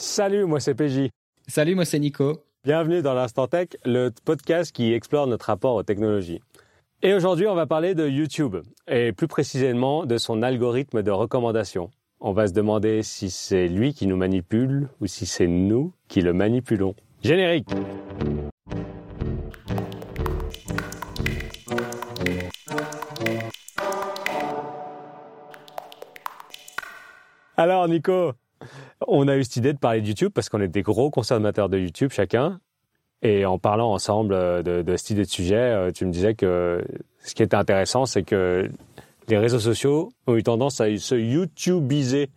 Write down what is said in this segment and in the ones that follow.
Salut, moi c'est PJ. Salut, moi c'est Nico. Bienvenue dans l'Instant Tech, le podcast qui explore notre rapport aux technologies. Et aujourd'hui, on va parler de YouTube, et plus précisément de son algorithme de recommandation. On va se demander si c'est lui qui nous manipule ou si c'est nous qui le manipulons. Générique Alors Nico, on a eu cette idée de parler de YouTube parce qu'on est des gros consommateurs de YouTube chacun. Et en parlant ensemble de, de cette idée de sujet, euh, tu me disais que ce qui était intéressant, c'est que les réseaux sociaux ont eu tendance à se YouTubeiser.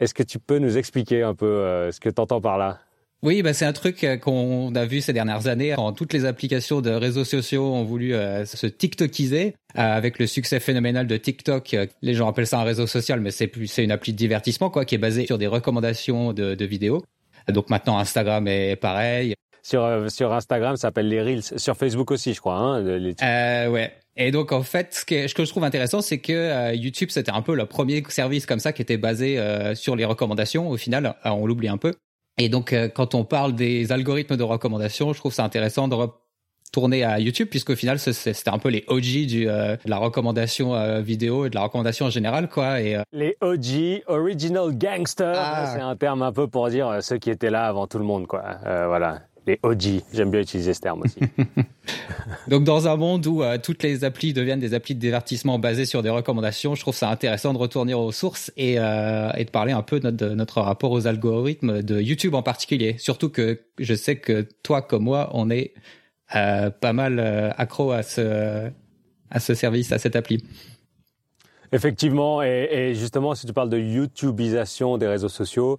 Est-ce que tu peux nous expliquer un peu euh, ce que tu entends par là? Oui, bah c'est un truc euh, qu'on a vu ces dernières années quand toutes les applications de réseaux sociaux ont voulu se TikTokiser avec le succès phénoménal de TikTok. Les gens appellent ça un réseau social, mais c'est plus c'est une appli de divertissement quoi, qui est basée sur des recommandations de, de vidéos. Donc maintenant Instagram est pareil. Sur sur Instagram, ça s'appelle les reels. Sur Facebook aussi, je crois. Hein, les... euh, ouais. Et donc en fait, ce que, ce que je trouve intéressant, c'est que euh, YouTube c'était un peu le premier service comme ça qui était basé euh, sur les recommandations. Au final, on l'oublie un peu. Et donc, euh, quand on parle des algorithmes de recommandation, je trouve ça intéressant de retourner à YouTube, puisqu'au final, c'était un peu les OG du, euh, de la recommandation euh, vidéo et de la recommandation en général, quoi. Et, Les OG, Original Gangsters, ah. c'est un terme un peu pour dire ceux qui étaient là avant tout le monde, quoi. voilà les OG. J'aime bien utiliser ce terme aussi. Donc, dans un monde où euh, toutes les applis deviennent des applis de divertissement basées sur des recommandations, je trouve ça intéressant de retourner aux sources et, euh, et de parler un peu de notre, rapport aux algorithmes de YouTube en particulier. Surtout que je sais que toi comme moi, on est euh, pas mal accro à ce, à ce service, à cette appli. Effectivement, et, et justement, si tu parles de YouTubeisation des réseaux sociaux,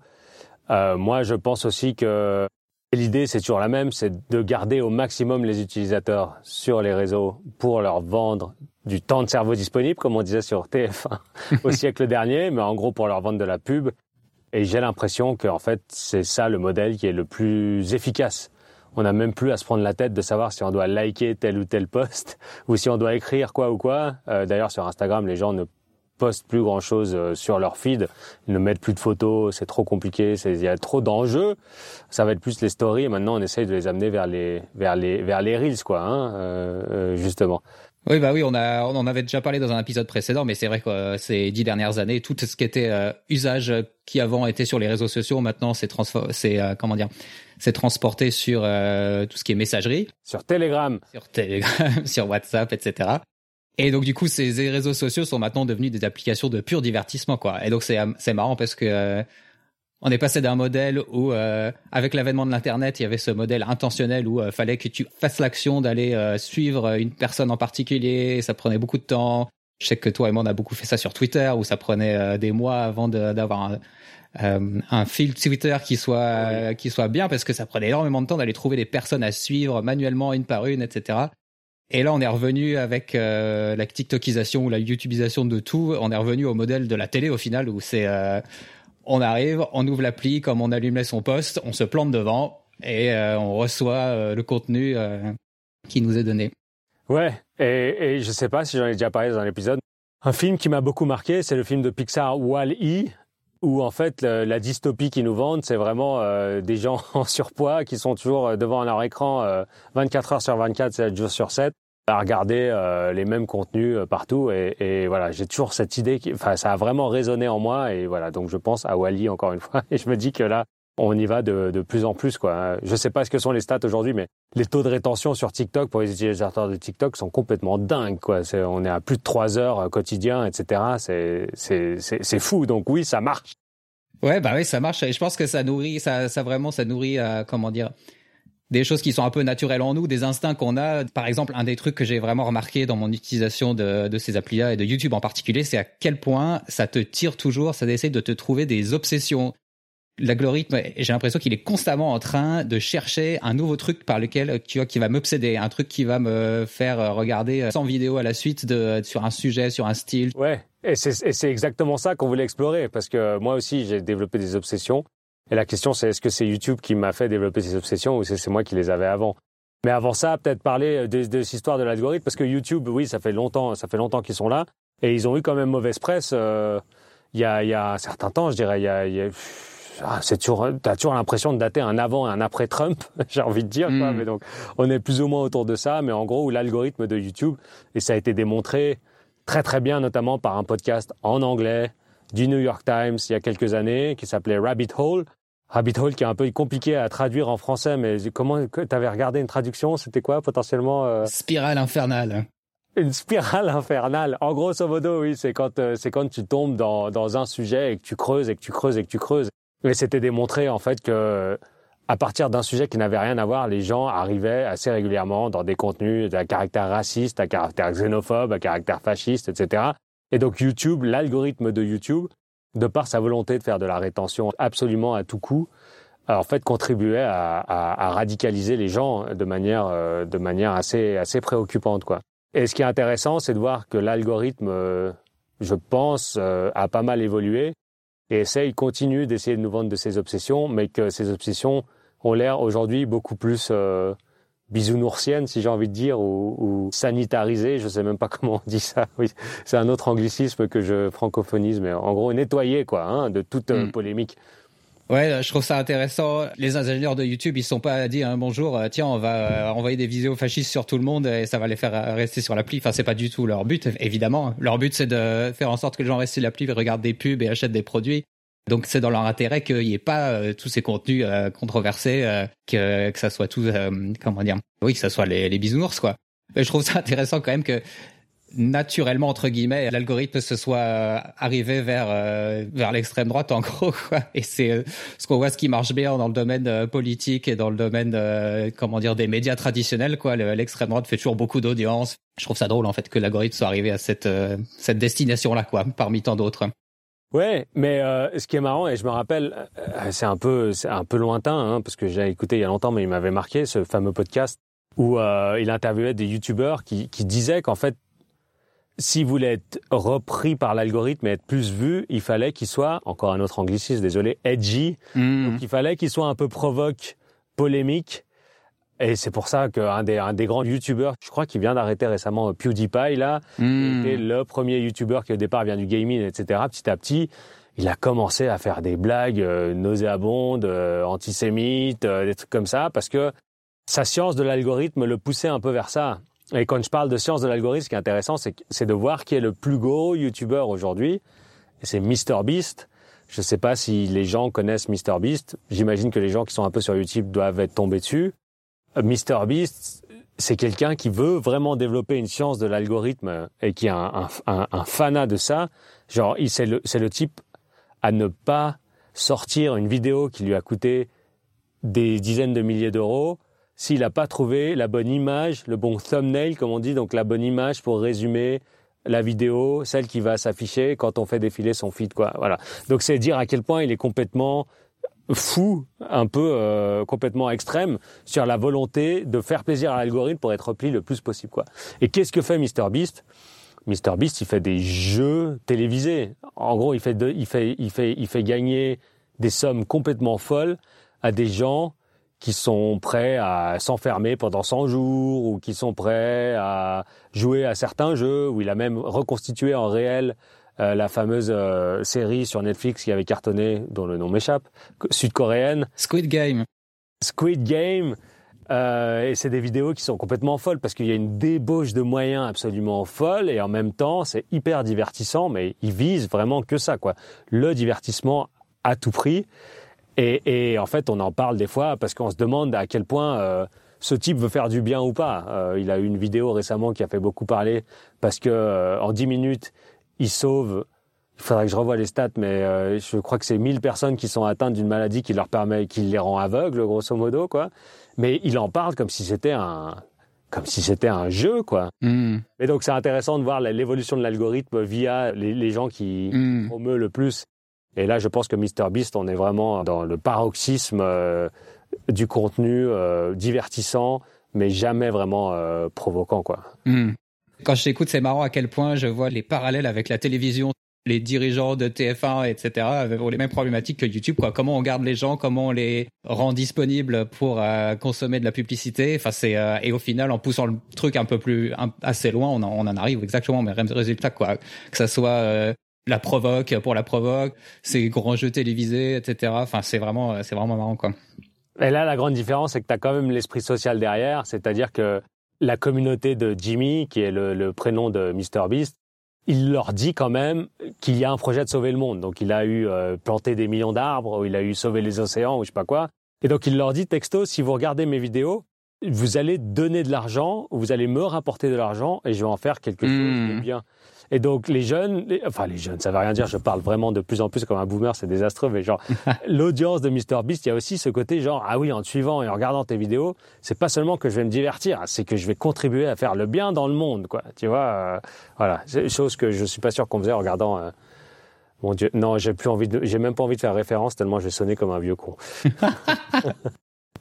moi, je pense aussi que L'idée, c'est toujours la même, c'est de garder au maximum les utilisateurs sur les réseaux pour leur vendre du temps de cerveau disponible, comme on disait sur TF1 au siècle dernier, mais en gros pour leur vendre de la pub. Et j'ai l'impression qu'en fait, c'est ça le modèle qui est le plus efficace. On n'a même plus à se prendre la tête de savoir si on doit liker tel ou tel post ou si on doit écrire quoi ou quoi. Euh, d'ailleurs, sur Instagram, les gens ne postent plus grand chose euh, sur leur feed, ils ne mettent plus de photos, c'est trop compliqué, il y a trop d'enjeux. Ça va être plus les stories et maintenant on essaye de les amener vers les vers les vers les reels quoi, hein, euh, euh justement. Oui bah oui, on a on en avait déjà parlé dans un épisode précédent, mais c'est vrai que ces dix dernières années, tout ce qui était usage qui avant était sur les réseaux sociaux, maintenant c'est c'est comment dire, c'est transporté sur tout ce qui est messagerie, sur Telegram, sur Telegram, sur WhatsApp, etc. Et donc du coup, ces réseaux sociaux sont maintenant devenus des applications de pur divertissement, quoi. Et donc c'est c'est marrant parce que euh, on est passé d'un modèle où, euh, avec l'avènement de l'internet, il y avait ce modèle intentionnel où euh, fallait que tu fasses l'action d'aller suivre une personne en particulier. Ça prenait beaucoup de temps. Je sais que toi et moi on a beaucoup fait ça sur Twitter où ça prenait des mois avant d'avoir un, un fil Twitter qui soit qui soit bien parce que ça prenait énormément de temps d'aller trouver des personnes à suivre manuellement une par une, etc. Et là, on est revenu avec euh, la TikTokisation ou la YouTubeisation de tout. On est revenu au modèle de la télé au final, où c'est euh, on arrive, on ouvre l'appli, comme on allumait son poste, on se plante devant et euh, on reçoit le contenu qui nous est donné. Ouais, et, et je sais pas si j'en ai déjà parlé dans un épisode. Un film qui m'a beaucoup marqué, c'est le film de Pixar Wall-E, où en fait la, dystopie qu'ils nous vendent, c'est vraiment euh, des gens en surpoids qui sont toujours euh, devant leur écran 24 euh, heures sur 24, 7 jours sur 7 à regarder les mêmes contenus partout. Et, et voilà j'ai toujours cette idée qui enfin ça a vraiment résonné en moi. Et voilà donc je pense à Wally encore une fois. Et je me dis que là on y va de, plus en plus. Quoi. Je sais pas ce que sont les stats aujourd'hui, mais les taux de rétention sur TikTok pour les utilisateurs de TikTok sont complètement dingues. Quoi. on est à plus de 3 heures euh, quotidien, etc. C'est fou. Donc oui, ça marche. Ouais, bah oui, ça marche. Et je pense que ça nourrit, ça, ça vraiment, ça nourrit, euh, comment dire, des choses qui sont un peu naturelles en nous, des instincts qu'on a. Par exemple, un des trucs que j'ai vraiment remarqué dans mon utilisation de, de ces applis-là et de YouTube en particulier, c'est à quel point ça te tire toujours, ça essaie de te trouver des obsessions l'algorithme, j'ai l'impression qu'il est constamment en train de chercher un nouveau truc par lequel tu vois qui va m'obséder, un truc qui va me faire regarder 100 vidéos à la suite sur un sujet, sur un style. Ouais, et c'est exactement ça qu'on voulait explorer parce que moi aussi j'ai développé des obsessions et la question c'est est-ce que c'est YouTube qui m'a fait développer ces obsessions ou c'est moi qui les avais avant? Mais avant ça, peut-être parler de, de, cette histoire de l'algorithme parce que YouTube, oui, ça fait longtemps, ça fait longtemps qu'ils sont là et ils ont eu quand même mauvaise presse. Euh, il y, a, un certain temps, je dirais, il y a ah, c'est toujours, t'as toujours l'impression de dater un avant et un après Trump, j'ai envie de dire. Quoi. Hmm. Mais donc, on est plus ou moins autour de ça. Mais en gros, l'algorithme de YouTube, et ça a été démontré très très bien, notamment par un podcast en anglais du New York Times il y a quelques années, qui s'appelait Rabbit Hole. Rabbit Hole qui est un peu compliqué à traduire en français, mais comment t'avais regardé une traduction? C'était quoi potentiellement euh... Spirale infernale. Une spirale infernale. En grosso modo, oui, c'est quand euh, c'est quand tu tombes dans, dans un sujet et que tu creuses et que tu creuses et que tu creuses. Mais c'était démontré en fait que à partir d'un sujet qui n'avait rien à voir, les gens arrivaient assez régulièrement dans des contenus à caractère raciste, à caractère xénophobe, à caractère fasciste, etc. Et donc YouTube, l'algorithme de YouTube, de par sa volonté de faire de la rétention absolument à tout coup, en fait contribuait à, à, à radicaliser les gens de manière, euh, de manière assez, assez préoccupante. Quoi. Et ce qui est intéressant, c'est de voir que l'algorithme, euh, je pense, euh, a pas mal évolué et essaye, continue d'essayer de nous vendre de ses obsessions, mais que ces obsessions ont l'air aujourd'hui beaucoup plus euh, bisounoursiennes, si j'ai envie de dire, ou, ou sanitarisées, je sais même pas comment on dit ça. Oui, c'est un autre anglicisme que je francophonise, mais en gros nettoyé quoi, hein, de toute euh, mm. polémique. Ouais, je trouve ça intéressant. Les ingénieurs de YouTube, ils sont pas dit hein, bonjour, euh, tiens, on va euh, envoyer des vidéos fascistes sur tout le monde et ça va les faire rester sur l'appli. Enfin, c'est pas du tout leur but, évidemment. Leur but, c'est de faire en sorte que les gens restent sur l'appli, regardent des pubs et achètent des produits. Donc c'est dans leur intérêt qu'il n'y ait pas euh, tous ces contenus euh, controversés, euh, que que ça soit tout comment dire, oui que ça soit les, les bisounours quoi. Mais je trouve ça intéressant quand même que naturellement entre guillemets l'algorithme se soit arrivé vers vers l'extrême droite en gros quoi. Et c'est ce qu'on voit ce qui marche bien dans le domaine politique et dans le domaine comment dire des médias traditionnels quoi. L'extrême droite fait toujours beaucoup d'audience. Je trouve ça drôle en fait que l'algorithme soit arrivé à cette cette destination là quoi, parmi tant d'autres. Ouais, mais euh, ce qui est marrant, et je me rappelle, euh, c'est un peu, c'est un peu lointain, hein, parce que j'ai écouté il y a longtemps, mais il m'avait marqué ce fameux podcast où euh, il interviewait des youtubeurs qui disaient qu'en fait, s'il voulait être repris par l'algorithme et être plus vu, il fallait qu'il soit, encore un autre anglicisme, désolé, edgy. Mmh. Donc il fallait qu'il soit un peu provoque, polémique, et c'est pour ça qu'un des, un des grands youtubeurs, je crois qu'il vient d'arrêter récemment PewDiePie, là, mmh. était le premier youtubeur qui au départ vient du gaming, etc. Petit à petit, il a commencé à faire des blagues euh, nauséabondes, euh, antisémites, euh, des trucs comme ça, parce que sa science de l'algorithme le poussait un peu vers ça. Et quand je parle de science de l'algorithme, ce qui est intéressant, c'est, de voir qui est le plus gros youtubeur aujourd'hui. C'est MrBeast. Je ne sais pas si les gens connaissent MrBeast. J'imagine que les gens qui sont un peu sur YouTube doivent être tombés dessus. Mr Beast, c'est quelqu'un qui veut vraiment développer une science de l'algorithme et qui est un, fanat de ça. Genre, c'est le type à ne pas sortir une vidéo qui lui a coûté des dizaines de milliers d'euros s'il n'a pas trouvé la bonne image, le bon thumbnail, comme on dit, donc la bonne image pour résumer la vidéo, celle qui va s'afficher quand on fait défiler son feed, quoi. Voilà. Donc c'est dire à quel point il est complètement fou, un peu euh, complètement extrême, sur la volonté de faire plaisir à l'algorithme pour être repli le plus possible. Quoi. Et qu'est-ce que fait MrBeast MrBeast, il fait des jeux télévisés. En gros, il fait, il fait, il fait, il fait gagner des sommes complètement folles à des gens qui sont prêts à s'enfermer pendant 100 jours ou qui sont prêts à jouer à certains jeux où il a même reconstitué en réel euh, la fameuse euh, série sur Netflix qui avait cartonné, dont le nom m'échappe, sud-coréenne. Squid Game. Squid Game. Euh, et c'est des vidéos qui sont complètement folles parce qu'il y a une débauche de moyens absolument folle et en même temps c'est hyper divertissant mais ils visent vraiment que ça quoi le divertissement à tout prix et, et en fait on en parle des fois parce qu'on se demande à quel point euh, ce type veut faire du bien ou pas euh, il a eu une vidéo récemment qui a fait beaucoup parler parce que euh, en 10 minutes il sauve, il faudrait que je revoie les stats, mais euh, je crois que c'est 1000 personnes qui sont atteintes d'une maladie qui leur permet, qui les rend aveugles, grosso modo, quoi. Mais il en parle comme si c'était un, comme si c'était un jeu, quoi. Mm. Et donc c'est intéressant de voir l'évolution de l'algorithme via les, les, gens qui mm. promeuvent le plus. Et là, je pense que MrBeast, on est vraiment dans le paroxysme euh, du contenu euh, divertissant, mais jamais vraiment euh, provoquant, quoi. Mm. Quand je t'écoute, c'est marrant à quel point je vois les parallèles avec la télévision. Les dirigeants de TF1, etc., ont les mêmes problématiques que YouTube. Quoi. Comment on garde les gens, comment on les rend disponibles pour euh, consommer de la publicité. Enfin, c'est et au final, en poussant le truc un peu plus assez loin, on en, on en arrive exactement au même résultat. Quoi. Que ça soit la provoque pour la provoque, ses grands jeux télévisés, etc. Enfin, c'est vraiment, c'est vraiment marrant, quoi. Et là, la grande différence, c'est que tu as quand même l'esprit social derrière, c'est-à-dire que la communauté de Jimmy, qui est le, prénom de Mr Beast, il leur dit quand même qu'il y a un projet de sauver le monde. Donc il a eu euh, planté des millions d'arbres, ou il a eu sauvé les océans, ou je sais pas quoi. Et donc il leur dit texto, si vous regardez mes vidéos, vous allez donner de l'argent, vous allez me rapporter de l'argent, et je vais en faire quelque chose de hmm. bien. Et donc les jeunes, enfin les jeunes, ça veut rien dire, je parle vraiment de plus en plus comme un boomer, c'est désastreux, mais genre l'audience de MrBeast, il y a aussi ce côté genre ah oui, en te suivant et en regardant tes vidéos, c'est pas seulement que je vais me divertir, c'est que je vais contribuer à faire le bien dans le monde, quoi. Tu vois, euh, voilà, c'est une chose que je suis pas sûr qu'on faisait en regardant. Euh, mon Dieu, non, j'ai plus envie j'ai même pas envie de faire référence tellement je vais sonner comme un vieux con.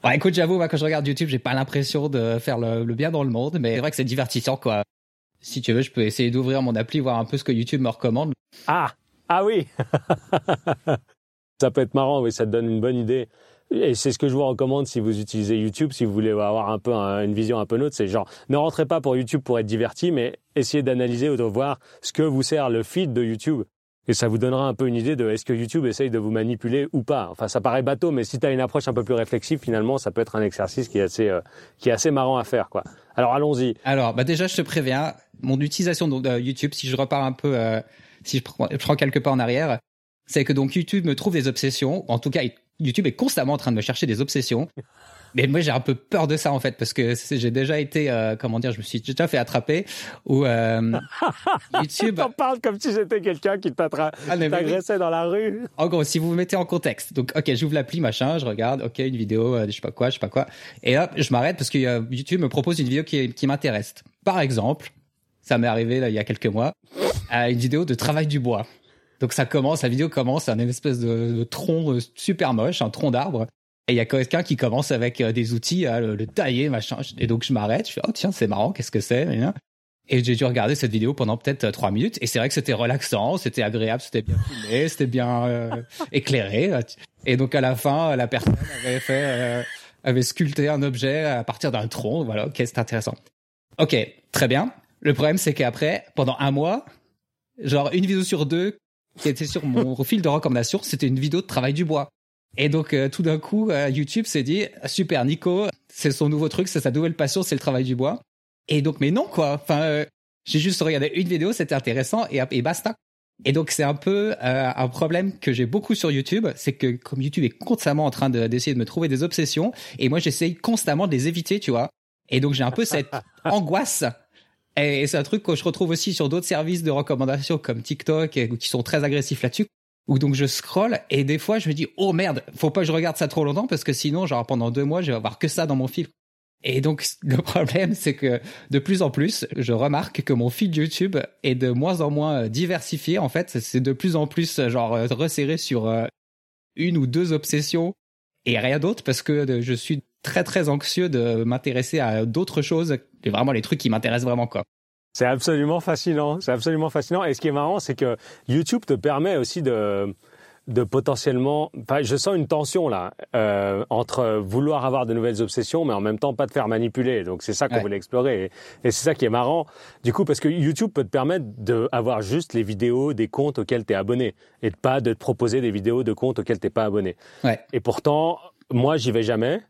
Ouais, écoute, j'avoue, moi, quand je regarde YouTube, j'ai pas l'impression de faire le, le, bien dans le monde, mais c'est vrai que c'est divertissant, quoi si tu veux, je peux essayer d'ouvrir mon appli, voir un peu ce que YouTube me recommande. Ah, ah oui Ça peut être marrant, oui, ça te donne une bonne idée. Et c'est ce que je vous recommande si vous utilisez YouTube, si vous voulez avoir un peu une vision un peu neutre, c'est genre ne rentrez pas pour YouTube pour être diverti, mais essayez d'analyser ou de voir ce que vous sert le feed de YouTube. Et ça vous donnera un peu une idée de est-ce que YouTube essaye de vous manipuler ou pas. Enfin, ça paraît bateau, mais si tu as une approche un peu plus réflexive, finalement, ça peut être un exercice qui est assez, euh, qui est assez marrant à faire, quoi. Alors, allons-y. Alors, bah déjà, je te préviens, mon utilisation de YouTube, si je repars un peu, euh, si je prends, je prends quelques pas en arrière, c'est que donc YouTube me trouve des obsessions. En tout cas, YouTube est constamment en train de me chercher des obsessions. Mais moi, j'ai un peu peur de ça en fait, parce que j'ai déjà été, euh, comment dire, je me suis déjà fait attraper. Ou euh, YouTube. T'en parles comme si j'étais quelqu'un qui ah, t'agressait dans la rue. En gros, si vous vous mettez en contexte, donc ok, j'ouvre l'appli, machin, je regarde, ok, une vidéo, euh, je sais pas quoi, je sais pas quoi, et hop, je m'arrête parce que YouTube me propose une vidéo qui, qui m'intéresse. Par exemple, ça m'est arrivé là, il y a quelques mois, à une vidéo de travail du bois. Donc ça commence, la vidéo commence, un espèce de, tronc super moche, un tronc d'arbre. Et il y a quelqu'un qui commence avec euh, des outils à le, tailler, machin. Et donc je m'arrête, je fais oh tiens c'est marrant, qu'est-ce que c'est? Et j'ai dû regarder cette vidéo pendant peut-être euh, trois minutes. Et c'est vrai que c'était relaxant, c'était agréable, c'était bien filmé, c'était bien euh, éclairé. Et donc à la fin, la personne avait fait, avait sculpté un objet à partir d'un tronc. Voilà, ok, c'est intéressant. Ok, très bien. Le problème c'est qu'après, pendant un mois, genre une vidéo sur deux qui était sur mon fil de recommandation, c'était une vidéo de travail du bois. Et donc euh, tout d'un coup, euh, YouTube s'est dit super Nico, c'est son nouveau truc, c'est sa nouvelle passion, c'est le travail du bois. Et donc mais non quoi. Enfin, euh, j'ai juste regardé une vidéo, c'était intéressant et, et basta. Et donc c'est un peu un problème que j'ai beaucoup sur YouTube, c'est que comme YouTube est constamment en train d'essayer de, me trouver des obsessions, et moi j'essaye constamment de les éviter, tu vois. Et donc j'ai un peu cette angoisse. Et c'est un truc que je retrouve aussi sur d'autres services de recommandation comme TikTok, qui sont très agressifs là-dessus. Ou donc je scroll et des fois je me dis oh merde faut pas que je regarde ça trop longtemps parce que sinon genre pendant deux mois je vais avoir que ça dans mon fil. Et donc le problème c'est que de plus en plus je remarque que mon fil YouTube est de moins en moins euh, diversifié en fait. C'est de plus en plus euh, genre euh, resserré sur une ou deux obsessions et rien d'autre parce que je suis très très anxieux de m'intéresser à d'autres choses vraiment les trucs qui m'intéressent vraiment quoi c'est absolument fascinant. C'est absolument fascinant. Et ce qui est marrant, c'est que YouTube te permet aussi de, de potentiellement. Enfin, je sens une tension là euh, entre vouloir avoir de nouvelles obsessions, mais en même temps pas te faire manipuler. Donc c'est ça qu'on voulait explorer. Et, c'est ça qui est marrant. Du coup, parce que YouTube peut te permettre d'avoir juste les vidéos des comptes auxquels tu es abonné et de pas de te proposer des vidéos de comptes auxquels t'es pas abonné. Ouais. Et pourtant, moi, j'y vais jamais.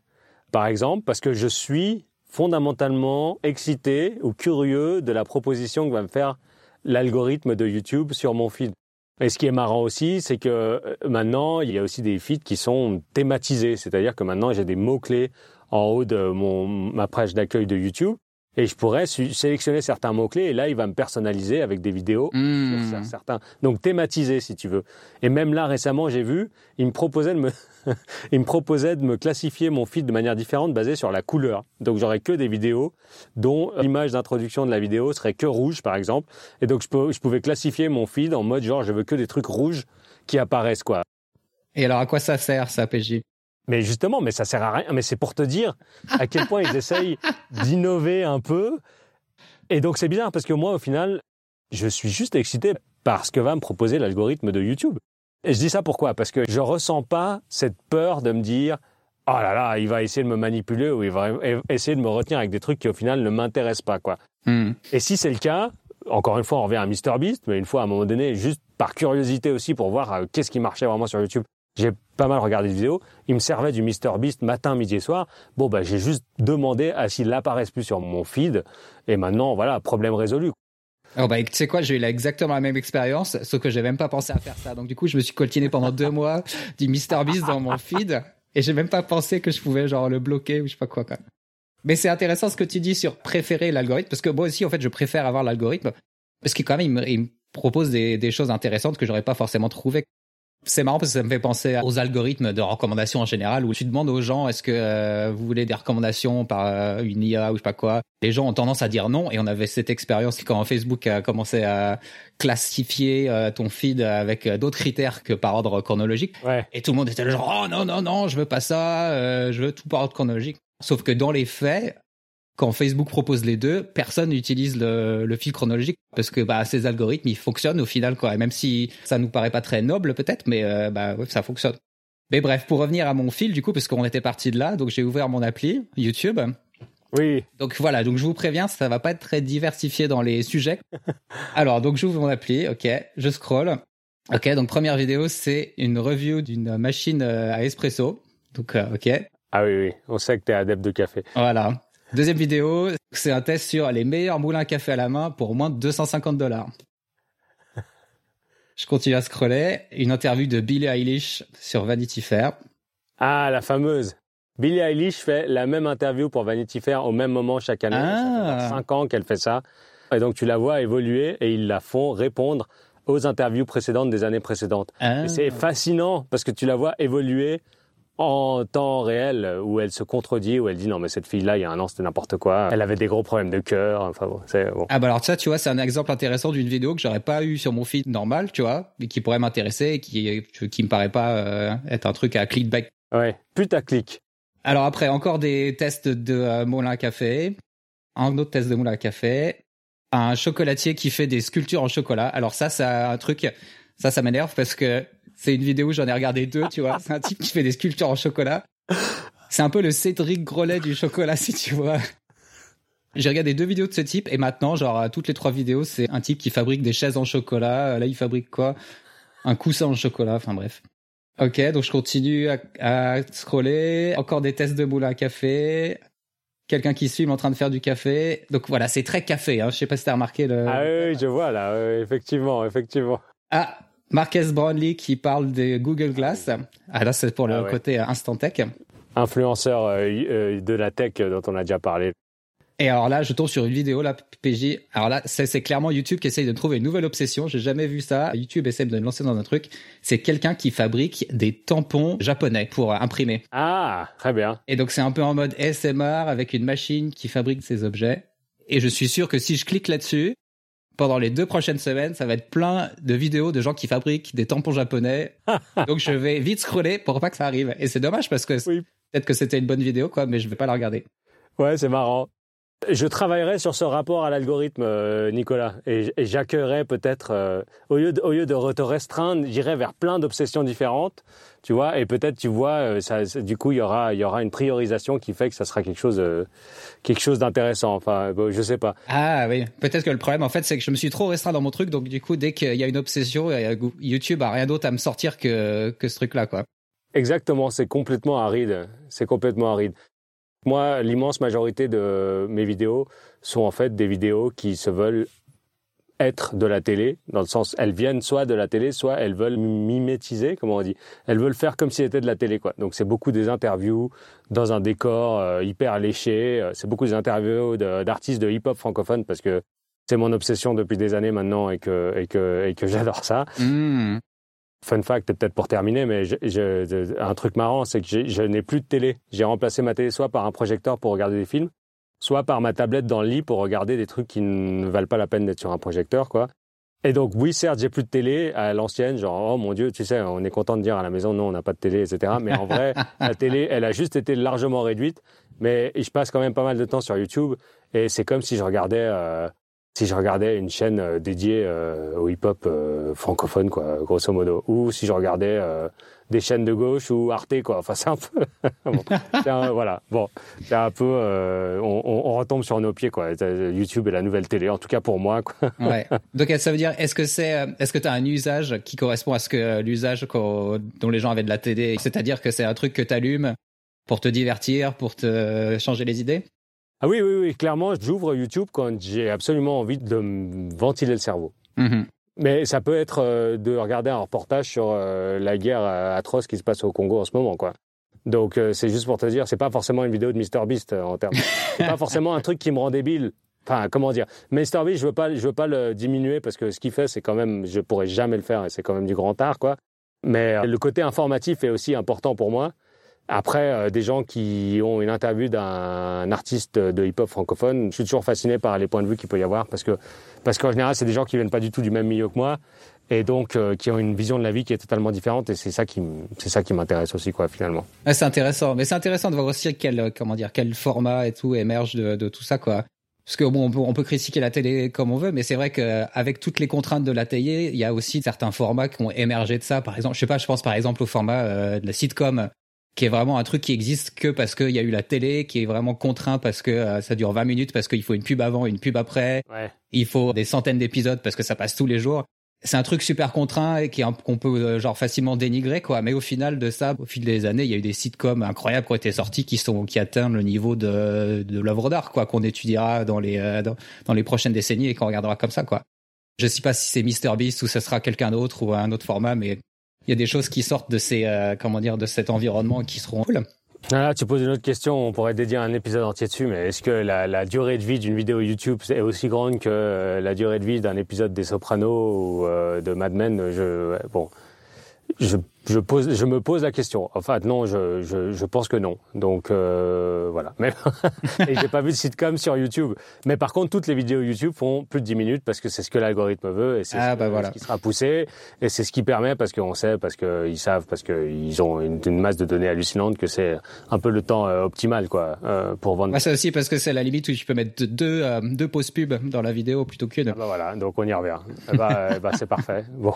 Par exemple, parce que je suis fondamentalement excité ou curieux de la proposition que va me faire l'algorithme de YouTube sur mon feed. Et ce qui est marrant aussi, c'est que euh, maintenant, il y a aussi des feeds qui sont thématisés. C'est-à-dire que maintenant, j'ai des mots-clés en haut de mon, ma page d'accueil de YouTube. Et je pourrais sélectionner certains mots-clés et là, il va me personnaliser avec des vidéos mmh. sur certains. Donc, thématiser, si tu veux. Et même là, récemment, j'ai vu, il me proposait de me, il me proposait de me classifier mon feed de manière différente basée sur la couleur. Donc, j'aurais que des vidéos dont l'image d'introduction de la vidéo serait que rouge, par exemple. Et donc, je, peux, je pouvais classifier mon feed en mode genre, je veux que des trucs rouges qui apparaissent, quoi. Et alors, à quoi ça sert, ça, PJ mais justement, mais ça sert à rien. Mais c'est pour te dire à quel point ils essayent d'innover un peu. Et donc c'est bizarre parce que moi, au final, je suis juste excité par ce que va me proposer l'algorithme de YouTube. Et je dis ça pourquoi? Parce que je ressens pas cette peur de me dire oh là là, il va essayer de me manipuler ou il va essayer de me retenir avec des trucs qui au final ne m'intéressent pas quoi. Hmm. Et si c'est le cas, encore une fois, on revient à MrBeast, mais une fois à un moment donné, juste par curiosité aussi pour voir euh, qu'est-ce qui marchait vraiment sur YouTube. J'ai pas mal regardé des vidéos. Il me servait du MrBeast matin, midi et soir. Bon, bah, j'ai juste demandé à s'il n'apparaisse plus sur mon feed. Et maintenant, voilà, problème résolu. Oh bah, tu sais quoi, j'ai eu exactement la même expérience, sauf que j'ai même pas pensé à faire ça. Donc du coup, je me suis coltiné pendant deux mois du MrBeast dans mon feed et j'ai même pas pensé que je pouvais genre le bloquer ou je sais pas quoi. quoi. Mais c'est intéressant ce que tu dis sur préférer l'algorithme parce que moi aussi en fait je préfère avoir l'algorithme parce qu'il quand même il me, propose des, des choses intéressantes que j'aurais pas forcément trouvé c'est marrant parce que ça me fait penser aux algorithmes de recommandation en général où tu demandes aux gens est-ce que euh, vous voulez des recommandations par euh, une IA ou je sais pas quoi? Les gens ont tendance à dire non et on avait cette expérience quand Facebook a commencé à classifier euh, ton feed avec d'autres critères que par ordre chronologique. Et tout le monde était genre oh non non non je veux pas ça, je veux tout par ordre chronologique. Sauf que dans les faits, quand Facebook propose les deux, personne n'utilise le, le, fil chronologique parce que bah, ces algorithmes ils fonctionnent au final quoi. Et même si ça nous paraît pas très noble peut-être, mais euh, bah ouais, ça fonctionne. Mais bref, pour revenir à mon fil du coup, parce qu'on était parti de là, donc j'ai ouvert mon appli YouTube. Oui. Donc voilà, donc je vous préviens, ça va pas être très diversifié dans les sujets. Alors donc j'ouvre mon appli, ok, je scroll. Ok, donc première vidéo, c'est une review d'une machine euh, à espresso. Donc euh, ok. Ah oui, oui, on sait que tu es adepte de café. Voilà. Deuxième vidéo, c'est un test sur les meilleurs moulins à café à la main pour moins de 250 dollars. Je continue à scroller. Une interview de Billie Eilish sur Vanity Fair. Ah, la fameuse. Billie Eilish fait la même interview pour Vanity Fair au même moment chaque année. Ah. Ça fait 5 ans qu'elle fait ça. Et donc tu la vois évoluer et ils la font répondre aux interviews précédentes des années précédentes. Ah. c'est fascinant parce que tu la vois évoluer en temps réel où elle se contredit, où elle dit non mais cette fille-là il y a un an c'était n'importe quoi, elle avait des gros problèmes de cœur, enfin bon, c'est bon. Ah bah alors ça tu vois c'est un exemple intéressant d'une vidéo que j'aurais pas eu sur mon feed normal tu vois, mais qui pourrait m'intéresser et qui qui me paraît pas euh, être un truc à clickbait. Ouais, putaclic. Alors après encore des tests de euh, moulin café, un autre test de moulin à café, un chocolatier qui fait des sculptures en chocolat. Alors ça c'est un truc ça ça m'énerve parce que c'est une vidéo, j'en ai regardé deux, tu vois. C'est un type qui fait des sculptures en chocolat. C'est un peu le Cédric Grolet du chocolat, si tu vois. J'ai regardé deux vidéos de ce type et maintenant, genre, toutes les trois vidéos, c'est un type qui fabrique des chaises en chocolat. Là, il fabrique quoi? Un coussin en chocolat. Enfin bref. Ok, donc je continue à, scroller. Encore des tests de moulin à café. Quelqu'un qui filme en train de faire du café. Donc voilà, c'est très café. Hein. Je sais pas si t'as remarqué le. Ah oui, je vois là. effectivement, effectivement. Ah, Marques Brownlee qui parle de Google Glass. Ah là, c'est pour le ah côté instant tech. Influenceur euh, euh, de la tech dont on a déjà parlé. Et alors là, je tombe sur une vidéo, là, PJ. Alors là, c'est clairement YouTube qui essaye de trouver une nouvelle obsession. J'ai jamais vu ça. YouTube essaie de me lancer dans un truc. C'est quelqu'un qui fabrique des tampons japonais pour imprimer. Ah, très bien. Et donc, c'est un peu en mode SMR avec une machine qui fabrique ces objets. Et je suis sûr que si je clique là-dessus, pendant les deux prochaines semaines, ça va être plein de vidéos de gens qui fabriquent des tampons japonais. Donc je vais vite scroller pour pas que ça arrive. Et c'est dommage parce que peut-être que c'était une bonne vidéo, quoi, mais je vais pas la regarder. Ouais, c'est marrant. Je travaillerai sur ce rapport à l'algorithme, euh, Nicolas, et, j'accueillerai peut-être, euh, au lieu de, au lieu de te restreindre, j'irai vers plein d'obsessions différentes, tu vois, et peut-être tu vois, euh, ça, du coup, il y aura, il y aura une priorisation qui fait que ça sera quelque chose, quelque chose d'intéressant. Enfin, bon, je sais pas. Ah oui, peut-être que le problème, en fait, c'est que je me suis trop restreint dans mon truc, donc du coup, dès qu'il y a une obsession, YouTube a rien d'autre à me sortir que que ce truc-là, quoi. Exactement, c'est complètement aride. C'est complètement aride. Moi, l'immense majorité de mes vidéos sont en fait des vidéos qui se veulent être de la télé, dans le sens, elles viennent soit de la télé, soit elles veulent mimétiser, comment on dit. Elles veulent faire comme si c'était de la télé, quoi. Donc c'est beaucoup des interviews dans un décor euh, hyper léché. Euh, c'est beaucoup des interviews d'artistes de, hip-hop francophone parce que c'est mon obsession depuis des années maintenant et que et que et que j'adore ça. Mmh. Fun fact, peut-être pour terminer, mais un truc marrant, c'est que je n'ai plus de télé. J'ai remplacé ma télé soit par un projecteur pour regarder des films, soit par ma tablette dans le lit pour regarder des trucs qui ne valent pas la peine d'être sur un projecteur, quoi. Et donc, oui, certes, j'ai plus de télé à l'ancienne, genre, oh mon Dieu, tu sais, on est content de dire à la maison, non, on n'a pas de télé, etc. Mais en vrai, la télé, elle a juste été largement réduite. Mais je passe quand même pas mal de temps sur YouTube. Et c'est comme si je regardais euh, si je regardais une chaîne euh, dédiée euh, au hip-hop euh, francophone, quoi, grosso modo, ou si je regardais des chaînes de gauche ou Arte, quoi. Enfin, c'est un peu, voilà. Bon, c'est un peu, on, on, retombe sur nos pieds, quoi. YouTube est la nouvelle télé, en tout cas pour moi, quoi. ouais. Donc, ça veut dire, est-ce que c'est, est-ce que tu as un usage qui correspond à ce que l'usage dont les gens avaient de la télé, c'est-à-dire que c'est un truc que tu allumes pour te divertir, pour te changer les idées? Ah oui, oui, oui, clairement, j'ouvre YouTube quand j'ai absolument envie de me ventiler le cerveau. Mm-hmm. Mais ça peut être euh, de regarder un reportage sur euh, la guerre euh, atroce qui se passe au Congo en ce moment, quoi. Donc c'est juste pour te dire, c'est pas forcément une vidéo de MrBeast en termes. c'est pas forcément un truc qui me rend débile. Enfin, comment dire? MrBeast, je veux pas, je veux pas le diminuer parce que ce qu'il fait, c'est quand même, je pourrais jamais le faire et c'est quand même du grand art, quoi. Mais le côté informatif est aussi important pour moi. Après, euh, des gens qui ont une interview d'un artiste de hip-hop francophone, je suis toujours fasciné par les points de vue qu'il peut y avoir parce que parce qu'en général, c'est des gens qui viennent pas du tout du même milieu que moi et donc euh, qui ont une vision de la vie qui est totalement différente et c'est ça qui c'est ça qui m'intéresse aussi quoi finalement. c'est intéressant, mais c'est intéressant de voir aussi quel comment dire quel format et tout émerge de, de tout ça quoi. Parce que bon, on peut, on peut, critiquer la télé comme on veut, mais c'est vrai qu'avec toutes les contraintes de la télé, il y a aussi certains formats qui ont émergé de ça. Par exemple, je sais pas, je pense par exemple au format euh, de la sitcom qui est vraiment un truc qui existe que parce qu'il y a eu la télé, qui est vraiment contraint parce que euh, ça dure 20 minutes, parce qu'il faut une pub avant, une pub après. Ouais. Il faut des centaines d'épisodes parce que ça passe tous les jours. C'est un truc super contraint et qu'on peut euh, genre facilement dénigrer quoi. Mais au final de ça, au fil des années, il y a eu des sitcoms incroyables qui ont été sortis qui sont qui atteignent le niveau de de l'œuvre d'art quoi qu'on étudiera dans les euh, dans, les prochaines décennies et qu'on regardera comme ça quoi. Je sais pas si c'est Mr Beast ou ce sera quelqu'un d'autre ou un autre format, mais il y a des choses qui sortent de ces euh, de cet environnement qui seront cool. Ah, tu poses une autre question, on pourrait dédier un épisode entier dessus, mais est-ce que la, durée de vie d'une vidéo YouTube est aussi grande que euh, la durée de vie d'un épisode des Sopranos ou euh, de Mad Men? Je je, pose, je me pose la question. Enfin, non, je, je, je pense que non. Donc euh, voilà. Mais et j'ai pas vu de sitcom sur YouTube. Mais par contre, toutes les vidéos YouTube font plus de 10 minutes parce que c'est ce que l'algorithme veut et c'est ah, ce, bah voilà. qui sera poussé et c'est ce qui permet parce qu'on sait, parce qu'ils savent, parce qu'ils ont une, une, masse de données hallucinantes que c'est un peu le temps euh, optimal quoi euh, pour vendre. Ah, ça aussi parce que c'est la limite où tu peux mettre deux euh, deux pauses pub dans la vidéo plutôt qu'une. Ah bah voilà. Donc on y revient. Bah, bah c'est parfait. Bon.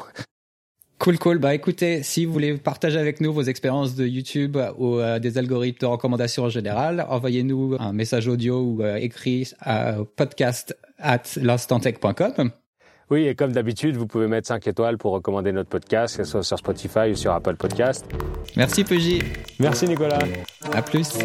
Cool, cool. Bah écoutez, si vous voulez partager avec nous vos expériences de YouTube ou euh, des algorithmes de recommandation en général, envoyez-nous un message audio ou euh, écrit à podcast at l'instantech.com. Oui, et comme d'habitude, vous pouvez mettre 5 étoiles pour recommander notre podcast, que ce soit sur Spotify ou sur Apple Podcast. Merci Peugy. Merci Nicolas. À plus.